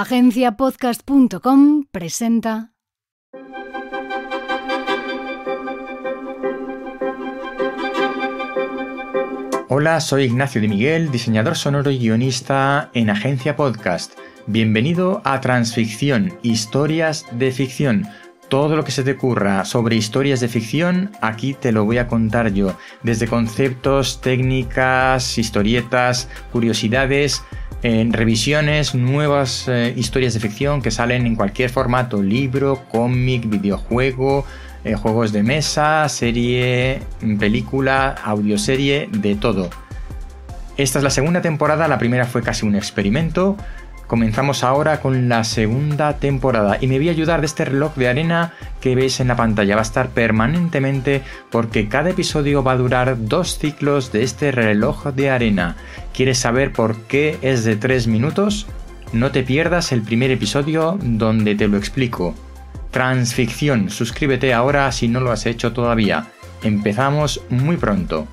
Agenciapodcast.com presenta. Hola, soy Ignacio de Miguel, diseñador sonoro y guionista en Agencia Podcast. Bienvenido a Transficción, historias de ficción. Todo lo que se te ocurra sobre historias de ficción, aquí te lo voy a contar yo. Desde conceptos, técnicas, historietas, curiosidades, en revisiones, nuevas eh, historias de ficción que salen en cualquier formato, libro, cómic, videojuego, eh, juegos de mesa, serie, película, audioserie, de todo. Esta es la segunda temporada, la primera fue casi un experimento, Comenzamos ahora con la segunda temporada y me voy a ayudar de este reloj de arena que veis en la pantalla. Va a estar permanentemente porque cada episodio va a durar dos ciclos de este reloj de arena. ¿Quieres saber por qué es de 3 minutos? No te pierdas el primer episodio donde te lo explico. Transficción, suscríbete ahora si no lo has hecho todavía. Empezamos muy pronto.